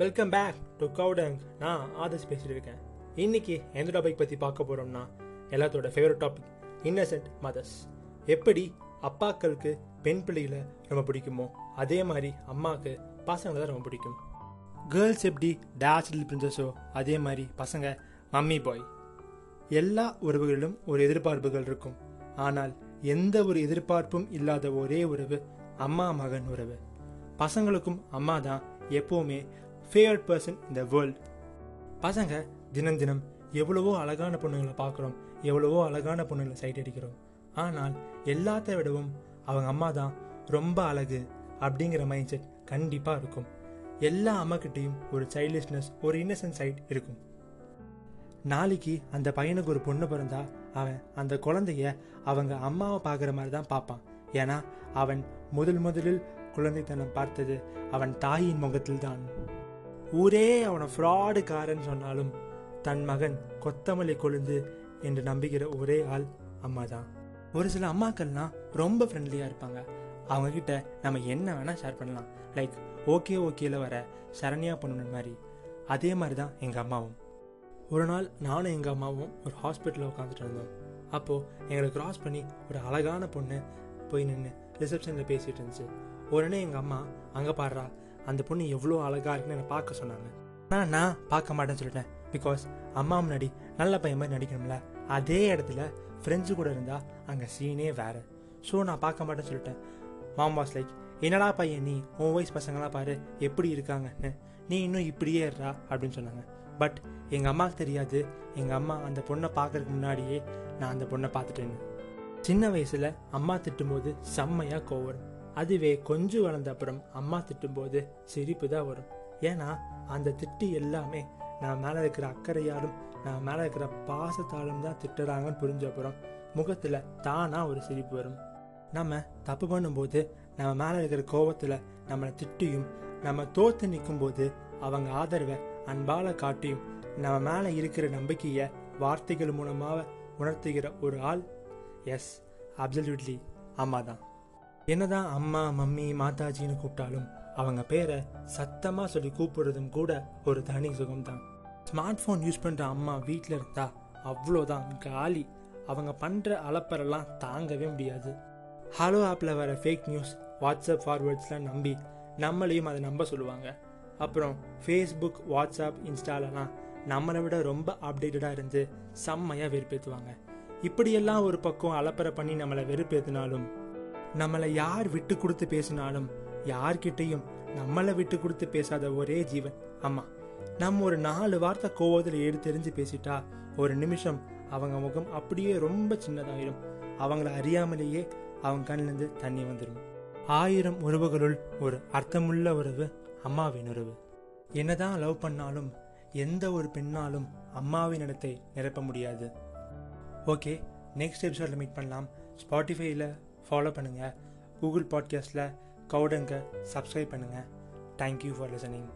Welcome back to கவுடங் நான் ஆதர்ஸ் பேசிட்டு இருக்கேன். இன்னைக்கு எந்த டாபிக் பற்றி பார்க்க போகிறோம்னா எல்லாத்தோட ஃபேவரட் டாபிக் இன்னசென்ட் மதர்ஸ் எப்படி அப்பாக்களுக்கு பெண் பிள்ளைகளை ரொம்ப பிடிக்குமோ அதே மாதிரி அம்மாவுக்கு பசங்களை தான் ரொம்ப பிடிக்கும். கேர்ள்ஸ் எப்படி டேஷ் லில் பிரின்சஸோ அதே மாதிரி பசங்க மம்மி பாய் எல்லா உறவுகளிலும் ஒரு எதிர்பார்ப்புகள் இருக்கும். ஆனால் எந்த ஒரு எதிர்பார்ப்பும் இல்லாத ஒரே உறவு அம்மா மகன் உறவு. பசங்களுக்கும் அம்மா தான் எப்போவுமே ஃபேவரட் பர்சன் இந்த வேர்ல்ட் பசங்க தினம் தினம் எவ்வளவோ அழகான பொண்ணுங்களை பார்க்குறோம் எவ்வளவோ அழகான பொண்ணுங்களை சைட் அடிக்கிறோம். ஆனால் எல்லாத்த விடவும் அவங்க அம்மா தான் ரொம்ப அழகு அப்படிங்கிற மைண்ட் செட் கண்டிப்பாக இருக்கும். எல்லா அம்மாக்கிட்டேயும் ஒரு சைல்டிஷ்னஸ் ஒரு இன்னசென்ட் சைட் இருக்கும். நாளைக்கு அந்த பையனுக்கு ஒரு பொண்ணு பிறந்தா அவன் அந்த குழந்தைய அவங்க அம்மாவை பார்க்குற மாதிரி தான் பார்ப்பான். ஏன்னா அவன் முதல் முதலில் குழந்தைத்தனம் பார்த்தது அவன் தாயின் முகத்தில் தான் ஊரே அவனை ஃப்ராடுக்காரன் சொன்னாலும் தன் மகன் கொத்தமல்லி கொழுந்து என்று நம்புகிற ஒரே ஆள் அம்மா தான் ஒரு சில அம்மாக்கள்லாம் ரொம்ப ஃப்ரெண்ட்லியாக இருப்பாங்க. அவங்கக்கிட்ட நம்ம என்ன வேணால் ஷேர் பண்ணலாம். லைக் ஓகே ஓகேல வர சரண்யா பண்ணணும் மாதிரி. அதே மாதிரி தான் எங்கள் அம்மாவும். ஒரு நாள் நானும் எங்கள் அம்மாவும் ஒரு ஹாஸ்பிட்டலில் உட்காந்துட்டு இருந்தோம். அப்போது எங்களை கிராஸ் பண்ணி ஒரு அழகான பொண்ணு போய் நின்று ரிசப்ஷனில் பேசிகிட்டு இருந்துச்சு. உடனே எங்கள் அம்மா அங்கே பாடுறா அந்த பொண்ணு எவ்வளோ அழகாக இருக்குன்னு என்னை பார்க்க சொன்னாங்க. ஆனால் நான் பார்க்க மாட்டேன்னு சொல்லிட்டேன். பிகாஸ் அம்மா முன்னாடி நல்ல பையன் மாதிரி நடிக்கணும்ல. அதே இடத்துல ஃப்ரெண்ட்ஸு கூட இருந்தால் அங்கே சீனே வேறு. ஸோ நான் பார்க்க மாட்டேன்னு சொல்லிட்டேன். மாம் வாஸ் லைக் என்னடா பையன் நீ? உன் வயசு பசங்களாம் பாரு எப்படி இருக்காங்கன்னு. நீ இன்னும் இப்படியே இருறா அப்படின்னு சொன்னாங்க. பட் எங்கள் அம்மாவுக்கு தெரியாது. எங்கள் அம்மா அந்த பொண்ணை பார்க்கறதுக்கு முன்னாடியே நான் அந்த பொண்ணை பார்த்துட்டேன்னு. சின்ன வயசில் அம்மா திட்டும்போது செம்மையாக கோவம். அதுவே கொஞ்சம் வளர்ந்த அப்புறம் அம்மா திட்டும்போது சிரிப்பு தான் வரும். ஏன்னா அந்த திட்டு எல்லாமே நான் மேலே இருக்கிற அக்கறையாலும் நான் மேலே இருக்கிற பாசத்தாலும் தான் திட்டுறாங்கன்னு புரிஞ்ச அப்புறம் முகத்தில் தானாக ஒரு சிரிப்பு வரும். நம்ம தப்பு பண்ணும்போது நம்ம மேலே இருக்கிற கோபத்தில் நம்மளை திட்டியும் நம்ம தோத்து நிற்கும்போது அவங்க ஆதரவை அன்பால காட்டியும் நம்ம மேலே இருக்கிற நம்பிக்கையை வார்த்தைகள் மூலமாக உணர்த்துகிற ஒரு ஆள் எஸ் அப்சல்யூட்லி அம்மா தான் என்னதான் அம்மா மம்மி மாதாஜின்னு கூப்பிட்டாலும் அவங்க பேரை சத்தமாக சொல்லி கூப்பிடுறதும் கூட ஒரு தனி சுகம்தான். ஸ்மார்ட் ஃபோன் யூஸ் பண்ணுற அம்மா வீட்டில் இருந்தா அவ்வளோதான் காலி. அவங்க பண்ணுற அலப்பரெல்லாம் தாங்கவே முடியாது. ஹலோ ஆப்பில் வர ஃபேக் நியூஸ் வாட்ஸ்அப் ஃபார்வேர்ட்ஸ்லாம் நம்பி நம்மளையும் அதை நம்ப சொல்லுவாங்க. அப்புறம் ஃபேஸ்புக் வாட்ஸ்அப் இன்ஸ்டாலலாம் நம்மளை விட ரொம்ப அப்டேட்டடாக இருந்து செம்மையாக வெறுப்பேற்றுவாங்க இப்படியெல்லாம் ஒரு பக்கம் அலப்பறை பண்ணி நம்மளை வெறுப்பேற்றினாலும் நம்மளை யார் விட்டு கொடுத்து பேசினாலும் யார்கிட்டையும் நம்மளை விட்டு கொடுத்து பேசாத ஒரே ஜீவன் அம்மா. நம்ம ஒரு நாலு வார்த்தை கோவத்தில் எடுத்தெறிஞ்சு பேசிட்டா ஒரு நிமிஷம் அவங்க முகம் அப்படியே ரொம்ப சின்னதாயிடும் அவங்கள அறியாமலேயே அவங்க கண்ணிலேருந்து தண்ணி வந்துடும் ஆயிரம் உறவுகளுள் ஒரு அர்த்தமுள்ள உறவு அம்மாவின் உறவு. என்னதான் லவ் பண்ணாலும் எந்த ஒரு பெண்ணாலும் அம்மாவின் இடத்தை நிரப்ப முடியாது. ஓகே நெக்ஸ்ட் எபிசோடில் மீட் பண்ணலாம். ஸ்பாட்டிஃபைல ஃபாலோ பண்ணுங்கள் கூகுள் பாட்காஸ்ட்டில் கவுடங்க சப்ஸ்கிரைப் பண்ணுங்கள் தேங்க்யூ ஃபார் லிசனிங்